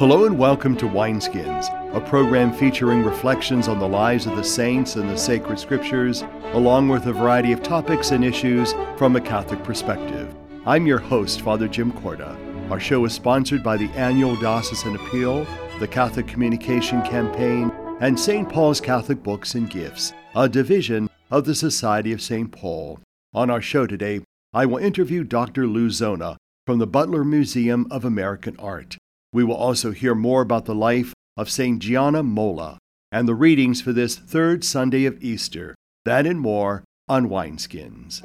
Hello and welcome to Wineskins, a program featuring reflections on the lives of the saints and the sacred scriptures, along with a variety of topics and issues from a Catholic perspective. I'm your host, Father Jim Korda. Our show is sponsored by the annual Diocesan Appeal, the Catholic Communication Campaign, and St. Paul's Catholic Books and Gifts, a division of the Society of St. Paul. On our show today, I will interview Dr. Lou Zona from the Butler Museum of American Art. We will also hear more about the life of St. Gianna Molla and the readings for this third Sunday of Easter. That and more on Wineskins.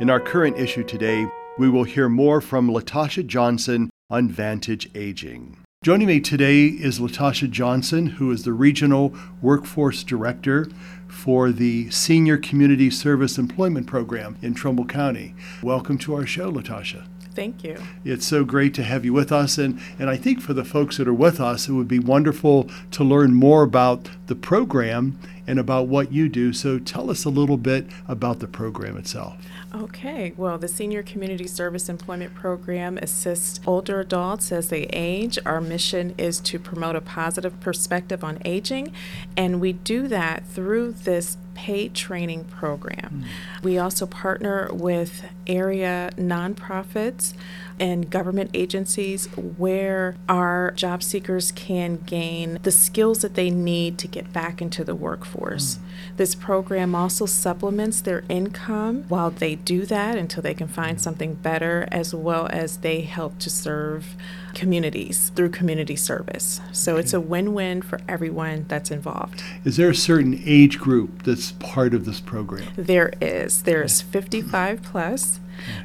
In our current issue today, we will hear more from LaTasha Johnson on Vantage Aging. Joining me today is LaTasha Johnson, who is the Regional Workforce Director for the Senior Community Service Employment Program in Trumbull County. Welcome to our show, LaTasha. Thank you. It's so great to have you with us. And, and I think for the folks that are with us, it would be wonderful to learn more about the program and about what you do. So tell us a little bit about the program itself. Okay, well, the Senior Community Service Employment Program assists older adults as they age. Our mission is to promote a positive perspective on aging, and we do that through this paid training program. Mm. We also partner with area nonprofits and government agencies where our job seekers can gain the skills that they need to get back into the workforce. Mm. This program also supplements their income while they do that until they can find something better, as well as they help to serve communities through community service. So okay. it's a win win for everyone that's involved. Is there a certain age group that's part of this program? There is. There's 55 plus.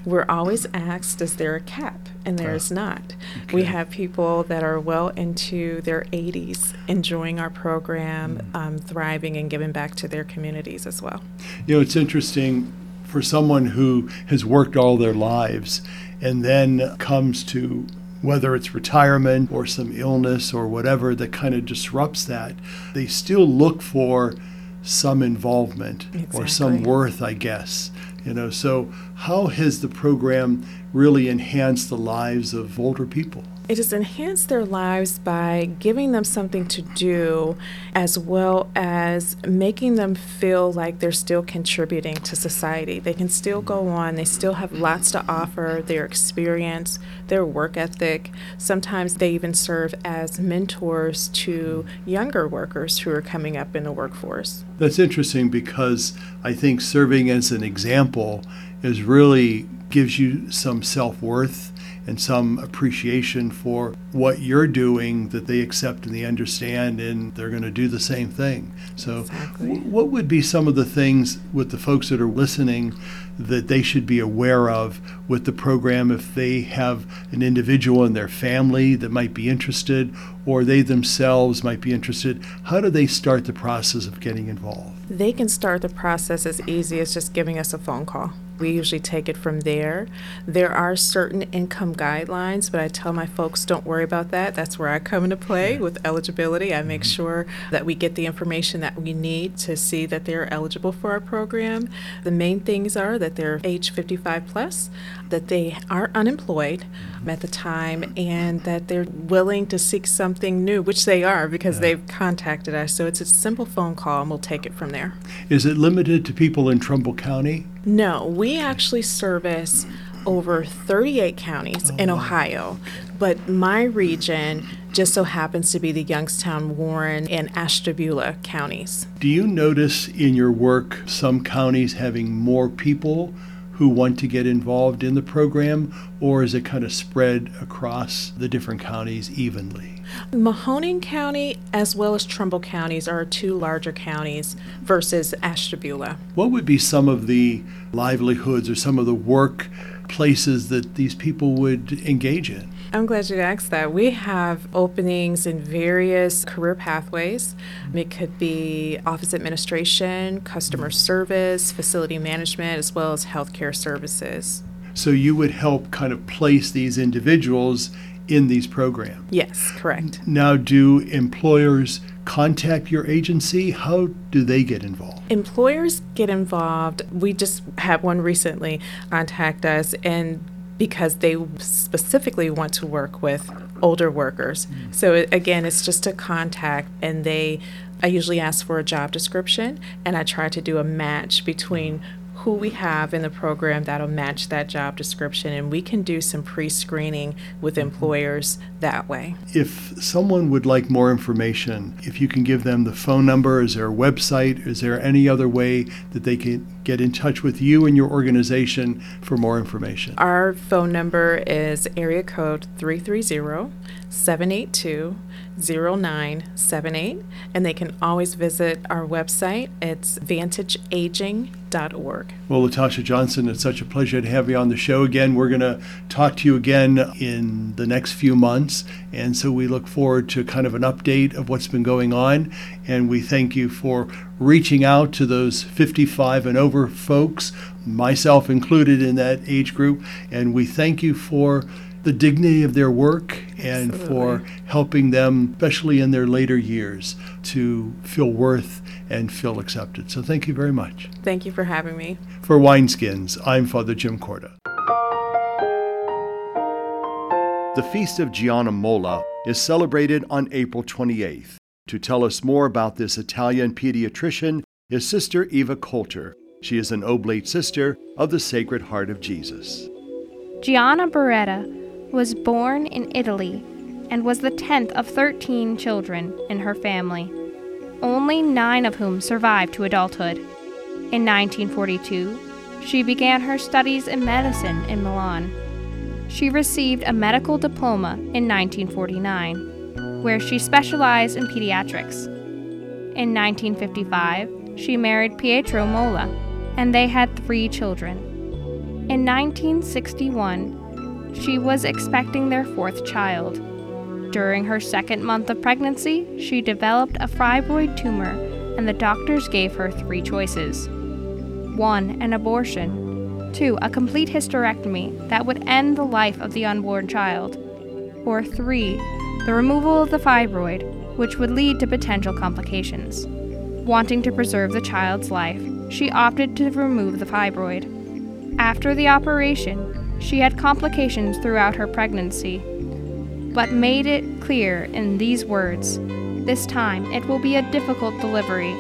We're always asked, is there a cap? And there is not. Okay. We have people that are well into their 80s enjoying our program, mm. um, thriving, and giving back to their communities as well. You know, it's interesting for someone who has worked all their lives and then comes to whether it's retirement or some illness or whatever that kind of disrupts that, they still look for some involvement exactly. or some worth, I guess. You know, so how has the program really enhanced the lives of older people? It has enhanced their lives by giving them something to do as well as making them feel like they're still contributing to society. They can still go on, they still have lots to offer, their experience, their work ethic. Sometimes they even serve as mentors to younger workers who are coming up in the workforce. That's interesting because I think serving as an example is really gives you some self-worth and some appreciation for what you're doing that they accept and they understand and they're going to do the same thing. So, exactly. w- what would be some of the things with the folks that are listening that they should be aware of with the program if they have an individual in their family that might be interested or they themselves might be interested? How do they start the process of getting involved? They can start the process as easy as just giving us a phone call. We usually take it from there. There are certain income guidelines, but I tell my folks don't worry about that. That's where I come into play with eligibility. I make mm-hmm. sure that we get the information that we need to see that they're eligible for our program. The main things are that they're age 55 plus, that they are unemployed at the time, and that they're willing to seek something new, which they are because yeah. they've contacted us. So it's a simple phone call, and we'll take it from there. Is it limited to people in Trumbull County? No, we actually service over 38 counties oh, in Ohio, but my region just so happens to be the Youngstown, Warren, and Ashtabula counties. Do you notice in your work some counties having more people who want to get involved in the program, or is it kind of spread across the different counties evenly? Mahoning County as well as Trumbull counties are two larger counties versus Ashtabula. What would be some of the livelihoods or some of the work places that these people would engage in? I'm glad you asked that. We have openings in various career pathways. It could be office administration, customer service, facility management, as well as healthcare services. So you would help kind of place these individuals in these programs? Yes, correct. Now, do employers contact your agency? How do they get involved? Employers get involved. We just had one recently contact us, and because they specifically want to work with older workers. Mm. So it, again, it's just a contact, and they. I usually ask for a job description, and I try to do a match between who we have in the program that'll match that job description, and we can do some pre screening with mm-hmm. employers that way. If someone would like more information, if you can give them the phone number, is there a website? Is there any other way that they can get in touch with you and your organization for more information? Our phone number is area code 330 782 0978, and they can always visit our website. It's vantageaging.org. Well, LaTasha Johnson, it's such a pleasure to have you on the show again. We're going to talk to you again in the next few months, and so we look forward to kind of an update of what's been going on. And we thank you for reaching out to those 55 and over folks, myself included in that age group. And we thank you for the dignity of their work and Absolutely. for helping them, especially in their later years, to feel worth and feel accepted. So thank you very much. Thank you for having me. For Wineskins, I'm Father Jim Korda. The Feast of Gianna Molla is celebrated on April 28th. To tell us more about this Italian pediatrician is Sister Eva Coulter. She is an Oblate sister of the Sacred Heart of Jesus. Gianna Beretta was born in Italy and was the 10th of 13 children in her family, only nine of whom survived to adulthood. In 1942, she began her studies in medicine in Milan. She received a medical diploma in 1949, where she specialized in pediatrics. In 1955, she married Pietro Molla, and they had three children. In 1961, she was expecting their fourth child. During her second month of pregnancy, she developed a fibroid tumor, and the doctors gave her three choices 1. An abortion, 2. A complete hysterectomy that would end the life of the unborn child, or 3. The removal of the fibroid, which would lead to potential complications. Wanting to preserve the child's life, she opted to remove the fibroid. After the operation, she had complications throughout her pregnancy, but made it clear in these words This time it will be a difficult delivery,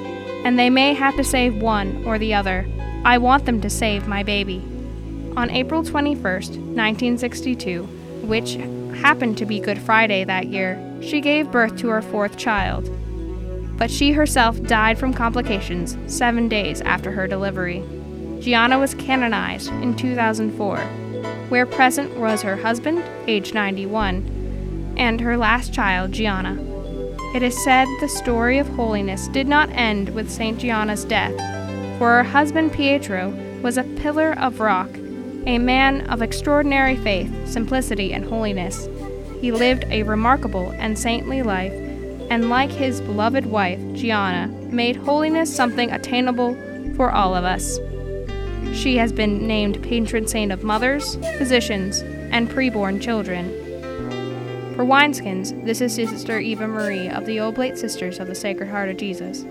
and they may have to save one or the other. I want them to save my baby. On April 21, 1962, which happened to be Good Friday that year, she gave birth to her fourth child. But she herself died from complications seven days after her delivery. Gianna was canonized in 2004 where present was her husband, age 91, and her last child, Gianna. It is said the story of holiness did not end with St. Gianna's death, for her husband Pietro was a pillar of rock, a man of extraordinary faith, simplicity, and holiness. He lived a remarkable and saintly life, and like his beloved wife, Gianna, made holiness something attainable for all of us. She has been named patron saint of mothers, physicians, and preborn children. For Wineskins, this is Sister Eva Marie of the Oblate Sisters of the Sacred Heart of Jesus.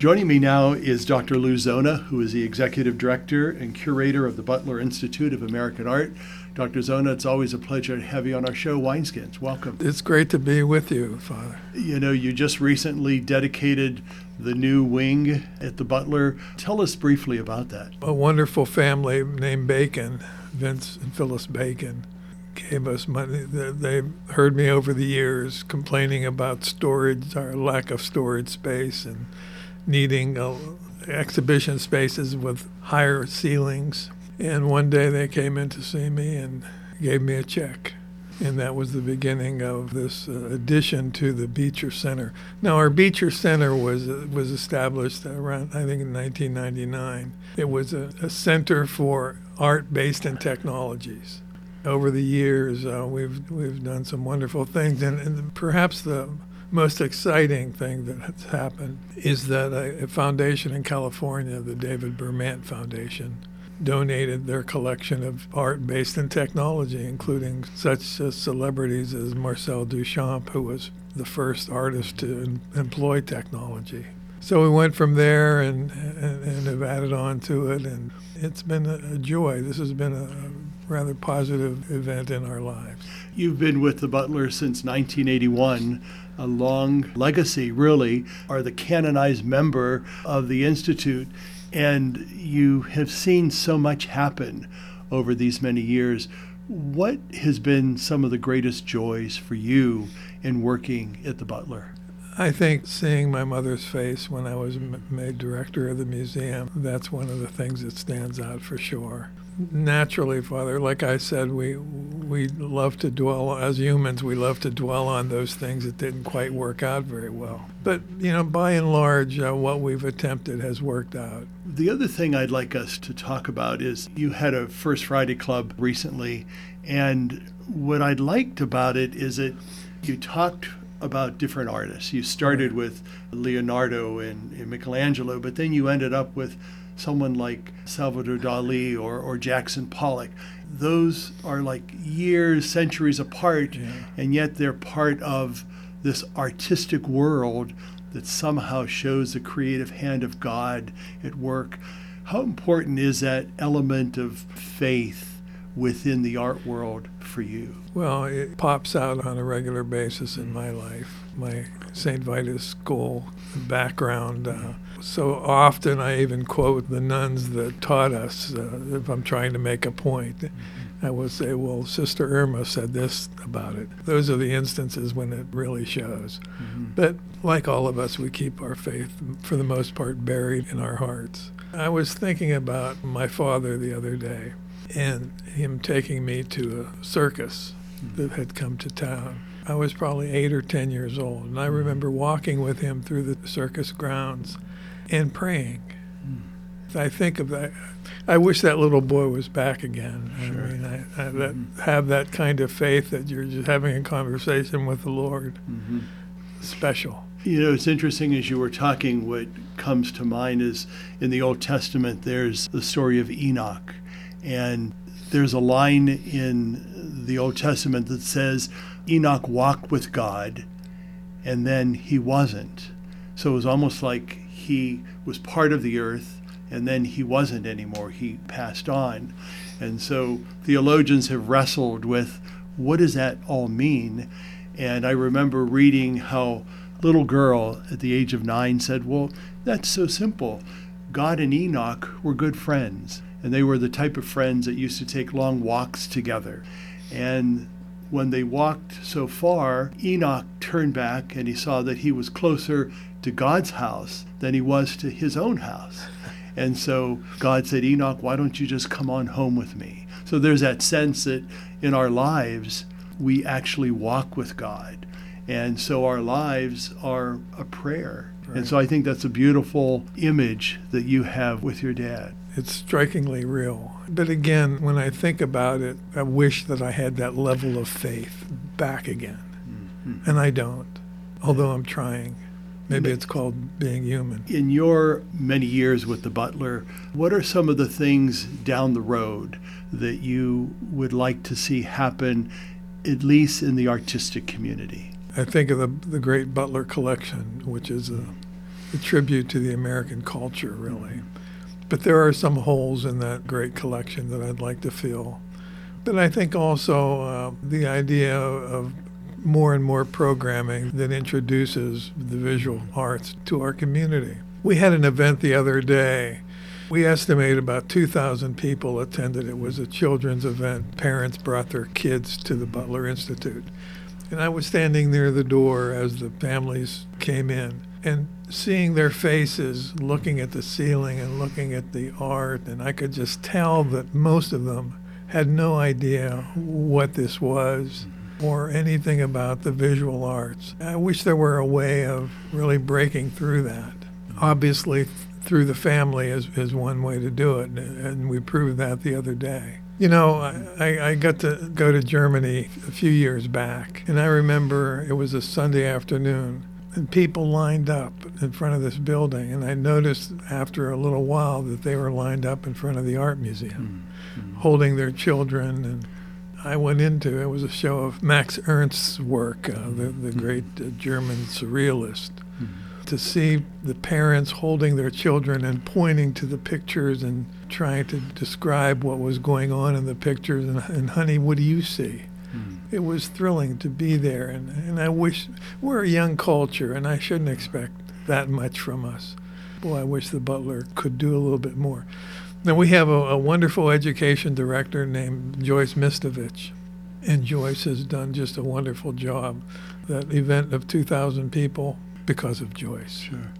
Joining me now is Dr. Lou Zona, who is the Executive Director and Curator of the Butler Institute of American Art. Dr. Zona, it's always a pleasure to have you on our show, Wineskins. Welcome. It's great to be with you, Father. You know, you just recently dedicated the new wing at the Butler. Tell us briefly about that. A wonderful family named Bacon, Vince and Phyllis Bacon, gave us money. They heard me over the years complaining about storage, our lack of storage space, and needing uh, exhibition spaces with higher ceilings. And one day they came in to see me and gave me a check and that was the beginning of this uh, addition to the Beecher Center. Now, our Beecher Center was uh, was established around, I think, in 1999. It was a, a center for art based in technologies. Over the years, uh, we've we've done some wonderful things, and, and perhaps the most exciting thing that has happened is that a, foundation in California, the David Bermant Foundation, donated their collection of art based in technology, including such celebrities as Marcel Duchamp, who was the first artist to employ technology. So we went from there and, and, and have added on to it, and it's been a, joy. This has been a rather positive event in our lives. You've been with the Butler since 1981, a long legacy, really, are the canonized member of the Institute, and you have seen so much happen over these many years. What has been some of the greatest joys for you in working at the Butler? I think seeing my mother's face when I was made director of the museum, that's one of the things that stands out for sure naturally, Father, like I said, we we love to dwell as humans. We love to dwell on those things that didn't quite work out very well. But you know, by and large, uh, what we've attempted has worked out. The other thing I'd like us to talk about is you had a First Friday Club recently, and what I liked about it is that you talked about different artists. You started with Leonardo and, and Michelangelo, but then you ended up with someone like Salvador Dali or, or Jackson Pollock. Those are like years, centuries apart, yeah. and yet they're part of this artistic world that somehow shows the creative hand of God at work. How important is that element of faith within the art world for you? Well, it pops out on a regular basis in my life. My St. Vitus School background. Uh, so often I even quote the nuns that taught us uh, if I'm trying to make a point. Mm-hmm. I will say, well, Sister Irma said this about it. Those are the instances when it really shows. Mm-hmm. But like all of us, we keep our faith, for the most part, buried in our hearts. I was thinking about my father the other day and him taking me to a circus mm-hmm. that had come to town. I was probably eight or ten years old, and I mm-hmm. remember walking with him through the circus grounds and praying. Mm. I think of that. I wish that little boy was back again. Sure. I mean, I, I that, mm-hmm. have that kind of faith that you're just having a conversation with the Lord. Mm-hmm. Special. You know, it's interesting as you were talking, what comes to mind is in the Old Testament, there's the story of Enoch. And there's a line in the Old Testament that says, Enoch walked with God, and then he wasn't. So it was almost like he was part of the earth and then he wasn't anymore. He passed on. And so theologians have wrestled with what does that all mean? And I remember reading how little girl at the age of nine said, Well, that's so simple. God and Enoch were good friends, and they were the type of friends that used to take long walks together. And when they walked so far, Enoch turned back and he saw that he was closer to God's house than he was to his own house. And so God said, Enoch, why don't you just come on home with me? So there's that sense that in our lives, we actually walk with God. And so our lives are a prayer. Right. And so I think that's a beautiful image that you have with your dad. It's strikingly real. But again, when I think about it, I wish that I had that level of faith back again. Mm-hmm. And I don't, although I'm trying. Maybe it's called being human. In your many years with the Butler, what are some of the things down the road that you would like to see happen, at least in the artistic community? I think of the, the Great Butler Collection, which is a, a tribute to the American culture, really. But there are some holes in that great collection that I'd like to fill. But I think also uh, the idea of more and more programming that introduces the visual arts to our community. We had an event the other day. We estimate about 2,000 people attended. It was a children's event. Parents brought their kids to the Butler Institute. And I was standing near the door as the families came in and seeing their faces, looking at the ceiling and looking at the art. And I could just tell that most of them had no idea what this was or anything about the visual arts. I wish there were a way of really breaking through that. Obviously, through the family is, is one way to do it, and we proved that the other day. You know, I, I got to go to Germany a few years back, and I remember it was a Sunday afternoon, and people lined up in front of this building, and I noticed after a little while that they were lined up in front of the art museum, mm-hmm. holding their children and I went into. It was a show of Max Ernst's work, uh, the, the great uh, German surrealist. Mm-hmm. to see the parents holding their children and pointing to the pictures and trying to describe what was going on in the pictures and, and honey, what do you see? It was thrilling to be there, and, and I wish we're a young culture, and I shouldn't expect that much from us. Boy, I wish the Butler could do a little bit more. Now, we have a, a wonderful education director named Joyce Mistovich, and Joyce has done just a wonderful job. That event of 2,000 people because of Joyce. Sure.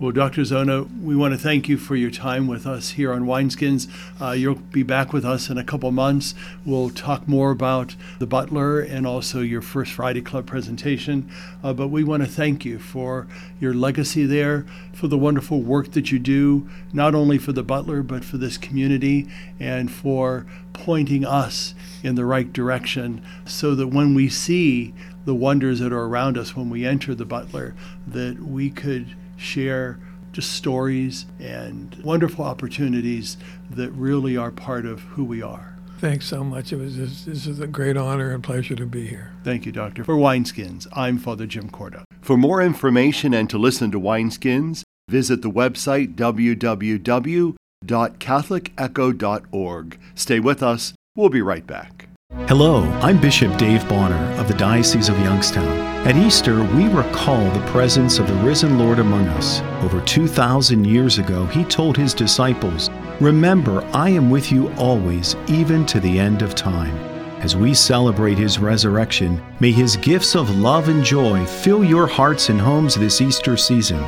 Well, Dr. Zona, we want to thank you for your time with us here on Wineskins. Uh, you'll be back with us in a couple months. We'll talk more about the Butler and also your First Friday Club presentation. Uh, but we want to thank you for your legacy there, for the wonderful work that you do, not only for the Butler, but for this community, and for pointing us in the right direction so that when we see the wonders that are around us when we enter the Butler, that we could share just stories and wonderful opportunities that really are part of who we are. Thanks so much. It was just, this is a great honor and pleasure to be here. Thank you, Doctor. For Wineskins, I'm Father Jim Korda. For more information and to listen to Wineskins, visit the website www.catholicecho.org. Stay with us. We'll be right back. Hello, I'm Bishop Dave Bonnar of the Diocese of Youngstown. At Easter, we recall the presence of the risen Lord among us. Over 2,000 years ago, he told his disciples, Remember, I am with you always, even to the end of time. As we celebrate his resurrection, may his gifts of love and joy fill your hearts and homes this Easter season.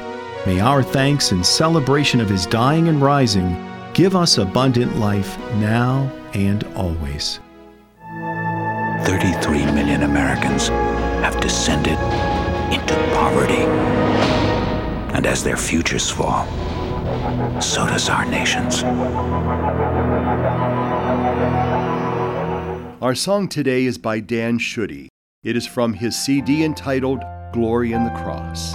May our thanks and celebration of his dying and rising give us abundant life now and always. 33 million Americans have descended into poverty. And as their futures fall, so does our nation's. Our song today is by Dan Schutte. It is from his CD entitled Glory in the Cross.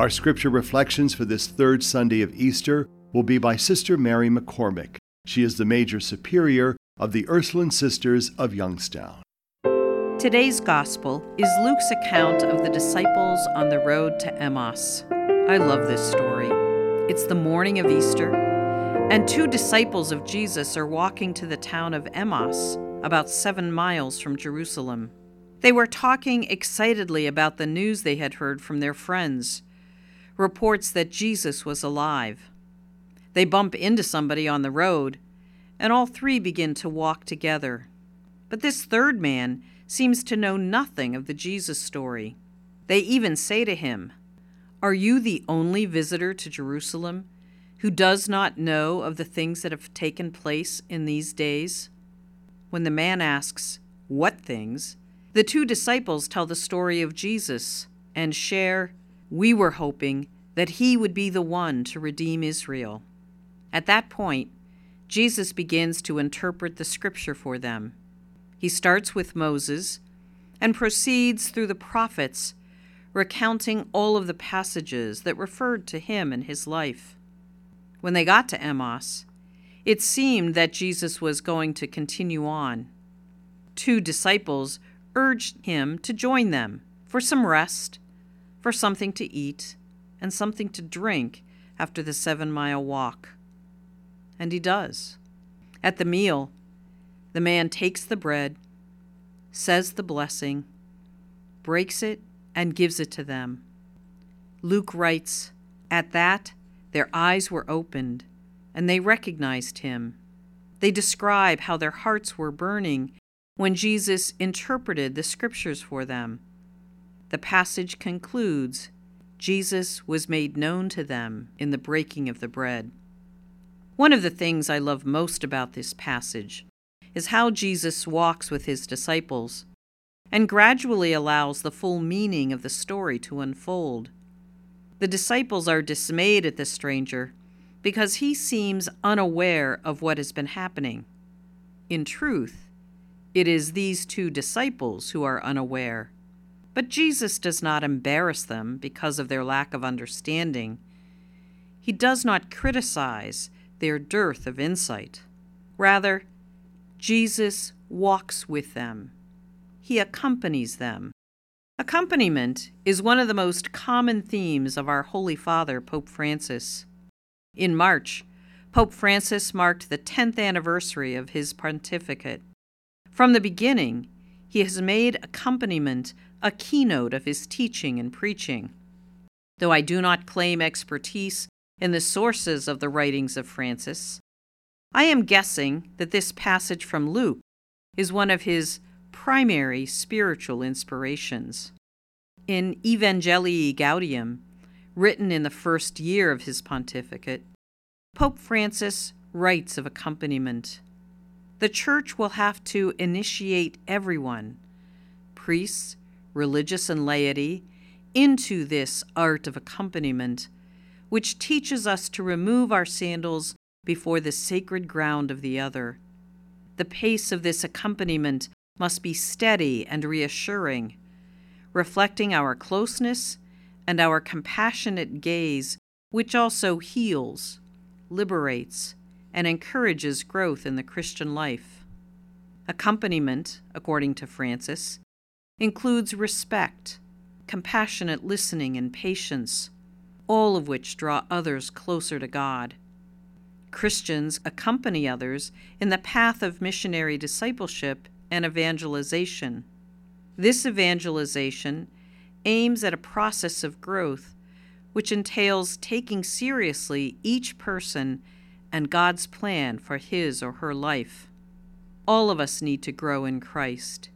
Our scripture reflections for this third Sunday of Easter will be by Sister Mary McCormick. She is the Major Superior of the Ursuline Sisters of Youngstown. Today's Gospel is Luke's account of the disciples on the road to Emmaus. I love this story. It's the morning of Easter, and two disciples of Jesus are walking to the town of Emmaus, about seven miles from Jerusalem. They were talking excitedly about the news they had heard from their friends reports that Jesus was alive. They bump into somebody on the road, and all three begin to walk together. But this third man seems to know nothing of the Jesus story. They even say to him, Are you the only visitor to Jerusalem who does not know of the things that have taken place in these days? When the man asks, What things? the two disciples tell the story of Jesus and share we were hoping that he would be the one to redeem Israel. At that point, Jesus begins to interpret the scripture for them. He starts with Moses and proceeds through the prophets, recounting all of the passages that referred to him and his life. When they got to Emmaus, it seemed that Jesus was going to continue on. Two disciples urged him to join them for some rest for something to eat and something to drink after the seven mile walk. And he does. At the meal, the man takes the bread, says the blessing, breaks it, and gives it to them. Luke writes, At that, their eyes were opened, and they recognized him. They describe how their hearts were burning when Jesus interpreted the scriptures for them the passage concludes Jesus was made known to them in the breaking of the bread. One of the things I love most about this passage is how Jesus walks with his disciples and gradually allows the full meaning of the story to unfold. The disciples are dismayed at the stranger because he seems unaware of what has been happening. In truth, it is these two disciples who are unaware. But Jesus does not embarrass them because of their lack of understanding. He does not criticize their dearth of insight. Rather, Jesus walks with them. He accompanies them. Accompaniment is one of the most common themes of our Holy Father, Pope Francis. In March, Pope Francis marked the 10th anniversary of his pontificate. From the beginning, he has made accompaniment a keynote of his teaching and preaching. Though I do not claim expertise in the sources of the writings of Francis, I am guessing that this passage from Luke is one of his primary spiritual inspirations. In Evangelii Gaudium, written in the first year of his pontificate, Pope Francis writes of accompaniment. The Church will have to initiate everyone priests, religious and laity, into this art of accompaniment, which teaches us to remove our sandals before the sacred ground of the other. The pace of this accompaniment must be steady and reassuring, reflecting our closeness and our compassionate gaze, which also heals, liberates, and encourages growth in the Christian life. Accompaniment, according to Francis, includes respect, compassionate listening, and patience, all of which draw others closer to God. Christians accompany others in the path of missionary discipleship and evangelization. This evangelization aims at a process of growth which entails taking seriously each person and God's plan for his or her life. All of us need to grow in Christ.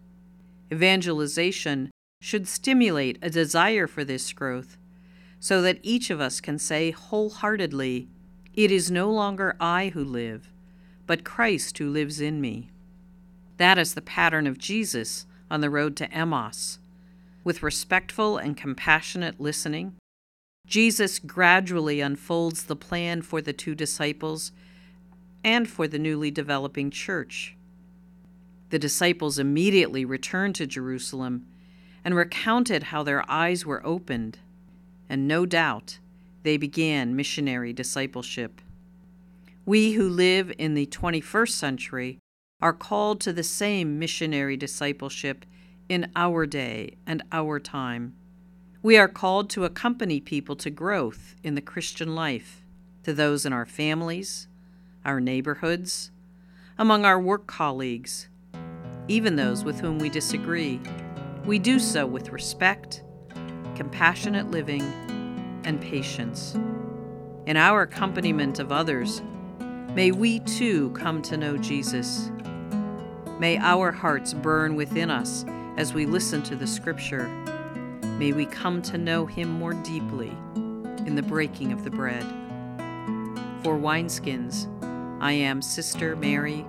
Evangelization should stimulate a desire for this growth so that each of us can say wholeheartedly, It is no longer I who live, but Christ who lives in me. That is the pattern of Jesus on the road to Emmaus. With respectful and compassionate listening, Jesus gradually unfolds the plan for the two disciples and for the newly developing church. The disciples immediately returned to Jerusalem and recounted how their eyes were opened. and no doubt they began missionary discipleship. We who live in the 21st century are called to the same missionary discipleship in our day and our time. We are called to accompany people to growth in the Christian life, to those in our families, our neighborhoods, among our work colleagues, even those with whom we disagree. We do so with respect, compassionate living, and patience. In our accompaniment of others, may we too come to know Jesus. May our hearts burn within us as we listen to the Scripture. May we come to know Him more deeply in the breaking of the bread. For Wineskins, I am Sister Mary.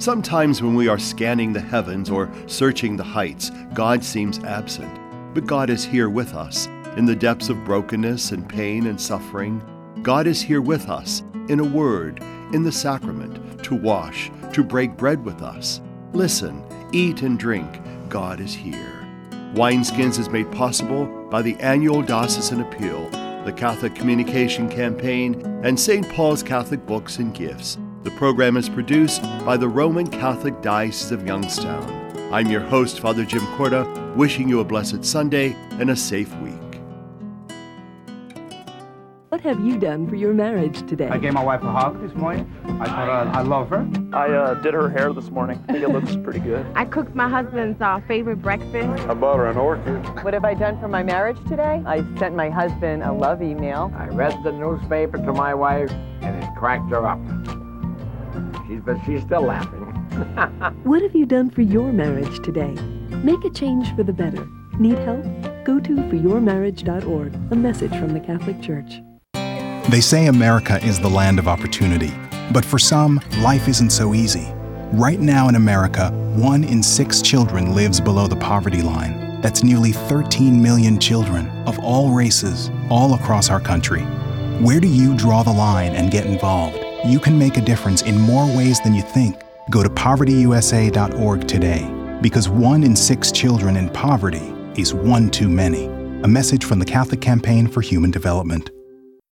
Sometimes when we are scanning the heavens or searching the heights, God seems absent. But God is here with us in the depths of brokenness and pain and suffering. God is here with us in a word, in the sacrament, to wash, to break bread with us. Listen, eat and drink. God is here. Wineskins is made possible by the annual Diocesan Appeal, the Catholic Communication Campaign, and St. Paul's Catholic Books and Gifts. The program is produced by the Roman Catholic Diocese of Youngstown. I'm your host, Father Jim Korda, wishing you a blessed Sunday and a safe week. What have you done for your marriage today? I gave my wife a hug this morning. I told her I love her. I uh, did her hair this morning. I think it looks pretty good. I cooked my husband's uh, favorite breakfast. I bought her an orchid. What have I done for my marriage today? I sent my husband a love email. I read the newspaper to my wife, and it cracked her up. She's, but she's still laughing. what have you done for your marriage today? Make a change for the better. Need help? Go to foryourmarriage.org, a message from the Catholic Church. They say America is the land of opportunity, but for some, life isn't so easy. Right now in America, one in six children lives below the poverty line. That's nearly 13 million children of all races, all across our country. Where do you draw the line and get involved? You can make a difference in more ways than you think. Go to povertyusa.org today, because one in six children in poverty is one too many. A message from the Catholic Campaign for Human Development.